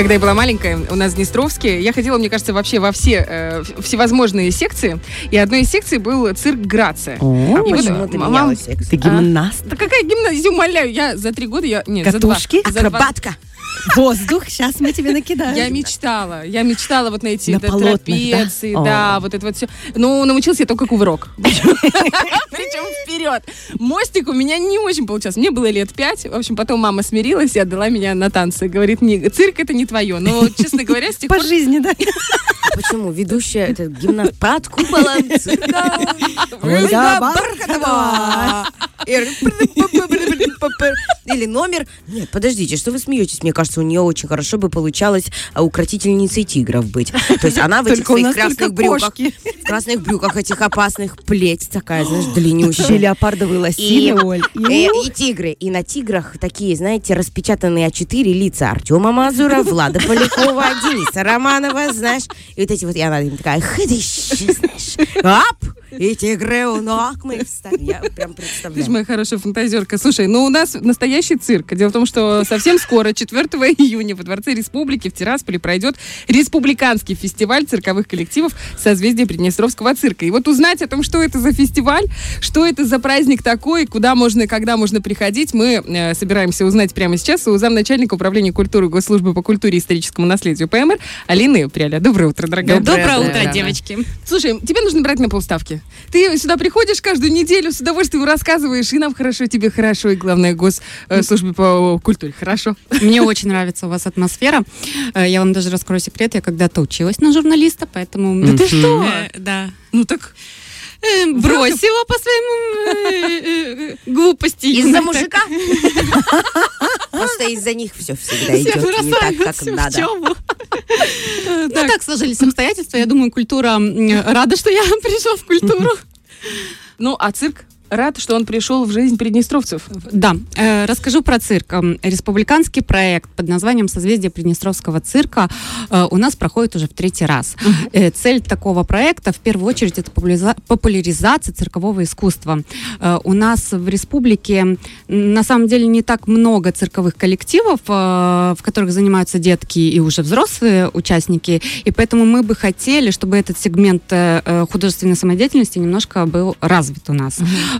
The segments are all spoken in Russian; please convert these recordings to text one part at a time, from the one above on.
когда я была маленькая, у нас в Днестровске, я ходила, мне кажется, вообще во все э, всевозможные секции. И одной из секций был цирк Грация. О, И вот, Почему ты мам-? Ты гимнаст. Да какая гимназия, умоляю, я за три года, я, нет, Катушки? за два. за два- Акробатка. Воздух, сейчас мы тебе накидаем. Я мечтала, я мечтала вот найти На полотнах, трапеции, да? да, вот это вот все. Ну, научился я только кувырок. Причем вперед. Мостик у меня не очень получался. Мне было лет пять. В общем, потом мама смирилась и отдала меня на танцы. Говорит, не, цирк это не твое. Но, честно говоря, с тех По жизни, да? Почему? Ведущая, это гимнаст под куполом цирка. Ольга Бархатова. Или номер. Нет, подождите, что вы смеетесь? Мне кажется, у нее очень хорошо бы получалось а, укротительницей тигров быть. То есть она в этих своих красных брюках, в красных брюках этих опасных, плеть такая, знаешь, длиннющая. Леопардовые лосины, Оль. И, э, тигры. И на тиграх такие, знаете, распечатанные А4 лица Артема Мазура, Влада Полякова, Дениса Романова, знаешь. И вот эти вот, и она такая, знаешь, ап, и тигры у ног мы встали. Я прям Ты представляю. же моя хорошая фантазерка. Слушай, ну у нас настоящий цирк. Дело в том, что совсем скоро, 4 июня, во Дворце Республики в Тирасполе пройдет республиканский фестиваль цирковых коллективов «Созвездие Приднестровского цирка». И вот узнать о том, что это за фестиваль, что это за праздник такой, куда можно и когда можно приходить, мы э, собираемся узнать прямо сейчас у замначальника управления культуры Госслужбы по культуре и историческому наследию ПМР Алины Пряля. Доброе утро, дорогая. Доброе Доброе утро, девочки. Слушай, тебе нужно брать на полставки. Ты сюда приходишь каждую неделю, с удовольствием рассказываешь, и нам хорошо, тебе хорошо, и главное, госслужбе по культуре хорошо. Мне очень нравится у вас атмосфера. Э, Я вам даже раскрою секрет. Я когда-то училась на журналиста, поэтому... Да ты что? Э, Да. Ну так, Бросила по своему э, э, глупости. Из-за мужика? Просто из-за них все всегда Все идет не так, как надо. Ну, так сложились обстоятельства. Я думаю, культура рада, что я пришла в культуру. ну а цирк рад, что он пришел в жизнь приднестровцев. Да, э, расскажу про цирк. Республиканский проект под названием «Созвездие Приднестровского цирка» э, у нас проходит уже в третий раз. Э, Цель такого проекта, в первую очередь, это популяриза- популяризация циркового искусства. Э, У нас в республике на самом деле не так много цирковых коллективов, э, в которых занимаются детки и уже взрослые участники, и поэтому мы бы хотели, чтобы этот сегмент э, э, художественной самодеятельности немножко был развит у нас. Э,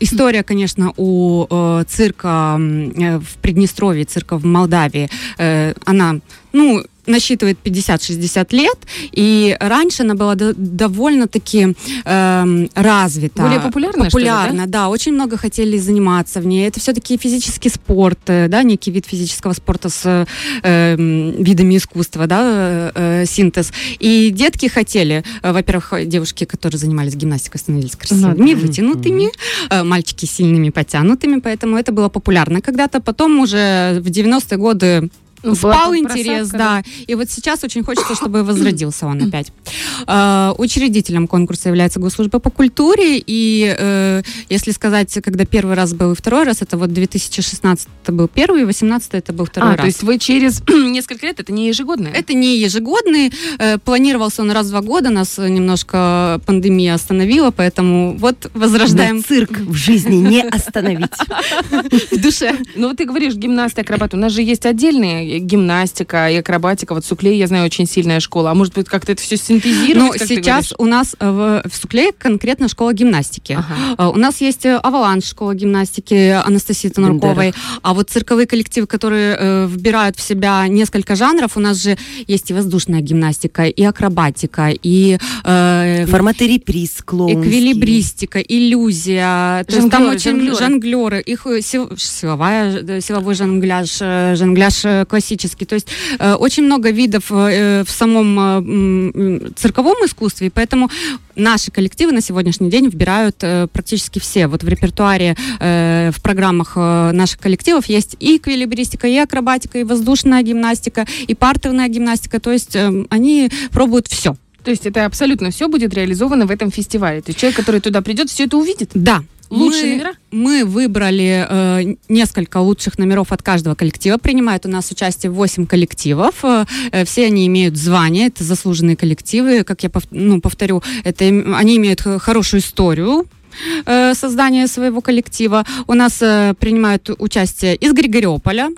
История, конечно, у э, цирка э, в Приднестровье, цирка в Молдавии, э, она, ну, насчитывает 50-60 лет, и раньше она была до- довольно-таки эм, развита. Более популярная, что ли, да? Популярна, да? Очень много хотели заниматься в ней. Это все-таки физический спорт, э, да, некий вид физического спорта с э, видами искусства, да, э, э, синтез. И детки хотели, э, во-первых, девушки, которые занимались гимнастикой, становились красивыми, да. вытянутыми, э, мальчики сильными, потянутыми, поэтому это было популярно когда-то. Потом уже в 90-е годы Ну, Спал там интерес, просадка, да. И вот сейчас очень хочется, чтобы возродился он опять. Э, Учредителем конкурса является Госслужба по культуре. И э, если сказать, когда первый раз был и второй раз, это вот 2016 это был первый, и 2018 это был второй А, раз. то есть вы через несколько лет, это не ежегодное? Это не ежегодный, э, планировался он раз в два года, нас немножко пандемия остановила, поэтому вот возрождаем Но цирк в жизни не остановить. в душе. Ну, вот ты говоришь гимнаст и акробат. У нас же есть отдельные гимнастика и акробатика. Вот в Сукле, я знаю, очень сильная школа. А может быть, как-то это все синтезировать? Ну, сейчас у нас э, в, в Сукле конкретно школа гимнастики. Ага. Э, У нас есть э, Аваланж, школа гимнастики Анастасии Тонурковой. А вот цирковые коллективы, которые э, вбирают в себя несколько жанров, у нас же есть и воздушная гимнастика, и акробатика, и э, Форматы реприз, клоунские. эквилибристика, иллюзия. То есть там очень жонглеры. жонглеры. Их сил- силовая, силовой жонгляж, жонгляж классический. То есть э, очень много видов э, в самом э, м, м, цирковом искусстве, и поэтому наши коллективы на сегодняшний день вбирают э, практически все. Вот в репертуаре, э, в программах э, наших коллективов есть и эквилибристика, и акробатика, и воздушная гимнастика, и партерная гимнастика. То есть э, они пробуют все. То есть это абсолютно все будет реализовано в этом фестивале. То есть человек, который туда придет, все это увидит. Да. Лучшие мы, номера? Мы выбрали э, несколько лучших номеров от каждого коллектива. Принимает у нас участие 8 коллективов. Э, э, все они имеют звание, это заслуженные коллективы. Как я пов- ну, повторю, это, они имеют хорошую историю. Э, создания своего коллектива. У нас э, принимают участие из Григориополя.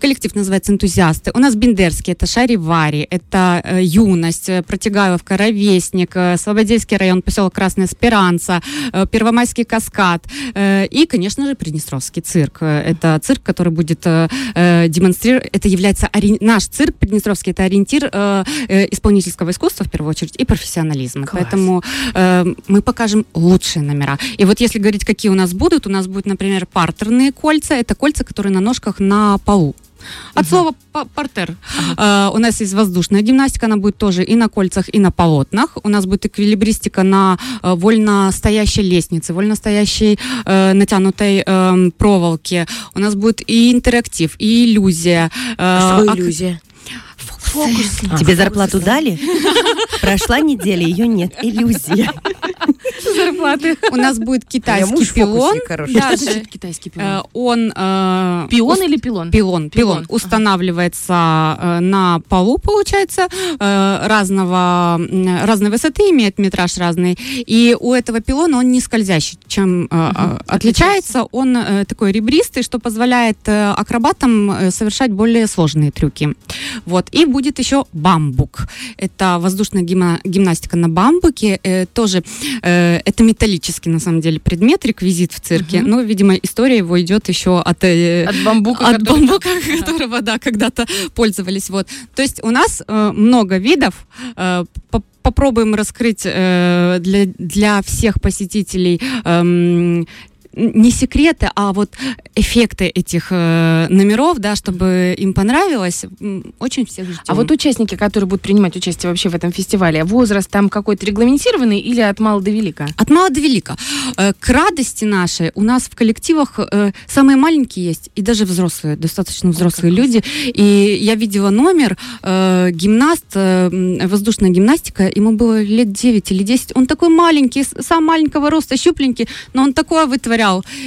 Коллектив называется «Энтузиасты». У нас Бендерский, это Шаривари, это э, Юность, Протягайловка, Ровесник, э, район, поселок Красная Спиранца, э, Первомайский каскад э, и, конечно же, Приднестровский цирк. Это цирк, который будет э, демонстрировать, это является ори- наш цирк Приднестровский, это ориентир э, э, исполнительского искусства в первую очередь и профессионализма. Класс. Поэтому э, мы покажем лучшие номера. И вот если говорить, какие у нас будут, у нас будет, например, партерные кольца. Это кольца, которые на ножках на полу. От слова па- партер. Э, у нас есть воздушная гимнастика, она будет тоже и на кольцах, и на полотнах. У нас будет эквилибристика на э, вольно стоящей лестнице, вольно стоящей э, натянутой э, проволоке. У нас будет и интерактив, и иллюзия. Э, Что ак- иллюзия? Тебе зарплату дали? Прошла неделя, ее нет. Иллюзия. Зарплаты. У нас будет китайский пилон. Даже, Китайский э, пилон. он э, Пион или пилон? Пилон, пилон, устанавливается э, на полу, получается, э, разного, разной высоты, имеет метраж разный. И у этого пилона он не скользящий. Чем э, э, отличается? Он э, такой ребристый, что позволяет э, акробатам э, совершать более сложные трюки. Вот. И будет еще бамбук. Это воздушная гимна- гимнастика на бамбуке. Э, тоже э, это металлический, на самом деле, предмет, реквизит в цирке. Но, видимо, история его идет еще от... э, От бамбука, от который- бамбука, которого, да, когда-то пользовались. Вот. То есть у нас э, много видов. Э, по- попробуем раскрыть э, для, для всех посетителей эм, не секреты, а вот эффекты этих э, номеров, да, чтобы им понравилось. Очень всех ждем. А вот участники, которые будут принимать участие вообще в этом фестивале, возраст там какой-то регламентированный или от мала до велика? От мала до велика. Э, К радости нашей у нас в коллективах э, самые маленькие есть, и даже взрослые, достаточно взрослые люди. И я видела номер, э, гимнаст, э, воздушная гимнастика, ему было лет 9 или 10. Он такой маленький, сам маленького роста, щупленький, но он такое вытворял.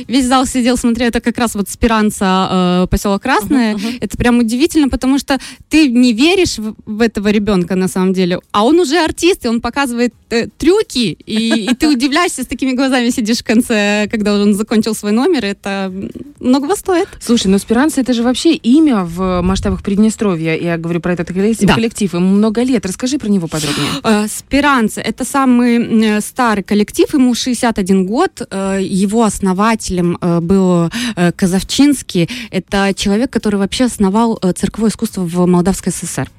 Весь зал сидел, смотрел, это как раз вот Спиранца, э, поселок Красное. Это прям удивительно, потому что ты не веришь в, в этого ребенка на самом деле, а он уже артист, и он показывает э, трюки, и, и ты удивляешься, с такими глазами сидишь в конце, когда он закончил свой номер, это многого стоит. Слушай, ну Спиранца это же вообще имя в масштабах Приднестровья. Я говорю про этот коллектив, Да. коллектив. Ему много лет. Расскажи про него подробнее. Э, Спиранца это самый э, старый коллектив, ему 61 год. Э, Его основателем э, был э, Казавчинский. Это человек, который вообще основал э, цирковое искусство в Молдавской ССР.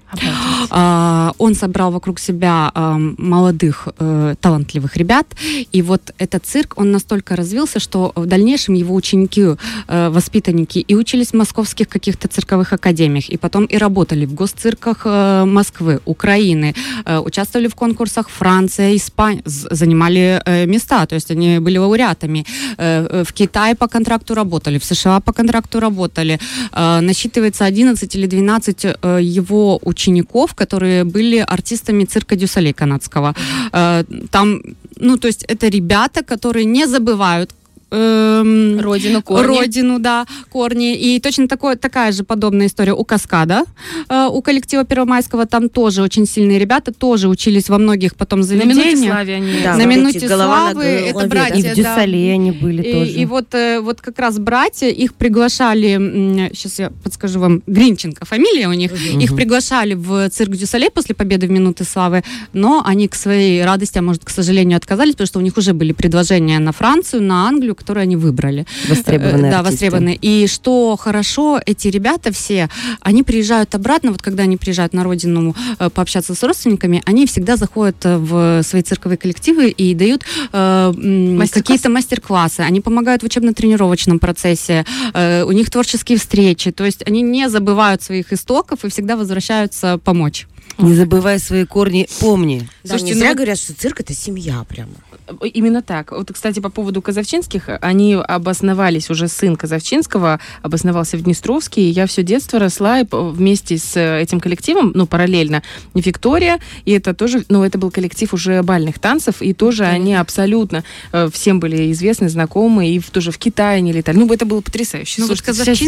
А, Он собрал вокруг себя а, молодых э, талантливых ребят, и вот этот цирк, он настолько развился, что в дальнейшем его ученики, э, воспитанники и учились в московских каких-то цирковых академиях, и потом и работали в госцирках э, Москвы, Украины, э, участвовали в конкурсах Франция, Испания, занимали э, места, то есть они были лауреатами. Э, э, В Китае по контракту работали, в США по контракту работали. Э, Насчитывается 11 или 12 э, его учеников, которые были артистами цирка Дюсалей канадского. Э, Там, ну, то есть это ребята, которые не забывают эм, Родину, корни. Родину, да, корни. И точно такое, такая же подобная история у Каскада, э, у коллектива Первомайского. Там тоже очень сильные ребята, тоже учились во многих потом На минуте заведениях. славы они... Да, на вот минуте эти голова на славы это да. братья, И в да. Дюсале они были И, тоже. и вот, э, вот как раз братья, их приглашали, сейчас я подскажу вам, Гринченко, фамилия у них, их приглашали в цирк Дюсалей после победы в Минуты Славы, но они к своей радости, а может, к сожалению, отказались, потому что у них уже были предложения на Францию, на Англию, которые они выбрали. Востребованные Э, Да, артисты. востребованные. И что хорошо, эти ребята все, они приезжают обратно, вот когда они приезжают на родину э, пообщаться с родственниками, они всегда заходят э, в свои цирковые коллективы и дают э, м, Мастер-классы? какие-то мастер-классы. Они помогают в учебно-тренировочном процессе, э, у них творческие встречи, то есть они не забывают своих истоков и всегда возвращаются помочь. Не забывай свои корни, помни. Да, Слушайте, не ну зря вот- говорят, что цирк это семья прямо. Именно так. Вот, кстати, по поводу казавчинских, они обосновались, уже сын Казавчинского обосновался в Днестровске, и я все детство росла и вместе с э, этим коллективом, ну, параллельно, Виктория, и это тоже, ну, это был коллектив уже бальных танцев, и тоже они абсолютно э, всем были известны, знакомы, и в- тоже в Китае они летали. Ну, это было потрясающе. Ну вот Слушайте, сейчас-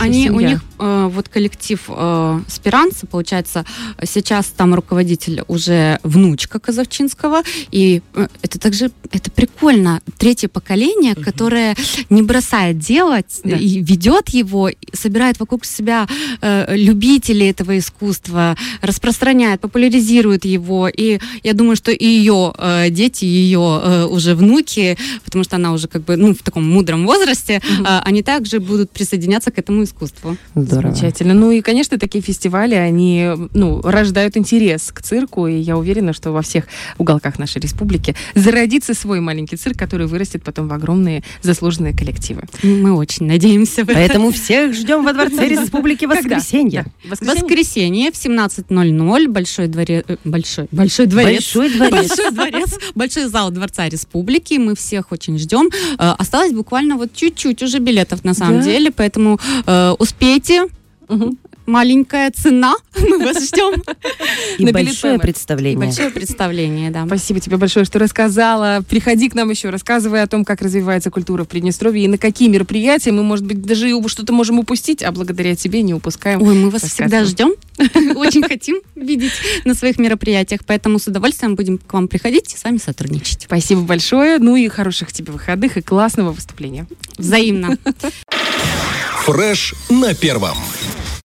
они, у них э, вот коллектив э, Спиранцы, получается, сейчас сейчас там руководитель уже внучка Казавчинского, и э, это также это прикольно. Третье поколение, которое не бросает делать Да. и ведет его, и собирает вокруг себя э, любителей этого искусства, распространяет, популяризирует его. И я думаю, что и ее э, дети, ее э, уже внуки, потому что она уже как бы ну, в таком мудром возрасте, э, они также будут присоединяться к этому искусству. Здорово. Замечательно. Ну и, конечно, такие фестивали, они ну, рождают интерес к цирку, и я уверена, что во всех уголках нашей республики зародится свой маленький цирк, который вырастет потом в огромные заслуженные коллективы. Мы очень надеемся. Поэтому всех ждем во Дворце Республики воскресенье. Воскресенье в 17.00 Большой дворец... э, Большой, большой дворец. Большой дворец. Большой дворец, большой зал Дворца Республики. Мы всех очень ждем. Э, Осталось буквально вот чуть-чуть уже билетов на самом деле, поэтому э, успейте. Мгм. Маленькая цена. Мы вас ждем. И большое представление. Большое представление, да. Спасибо тебе большое, что рассказала. Приходи к нам еще, рассказывай о том, как развивается культура в Приднестровье и на какие мероприятия мы, может быть, даже и что-то можем упустить, а благодаря тебе не упускаем. Ой, мы вас всегда ждем. Очень хотим видеть на своих мероприятиях, поэтому с удовольствием будем к вам приходить и с вами сотрудничать. Спасибо большое. Ну и хороших тебе выходных и классного выступления. Взаимно. Фреш на первом.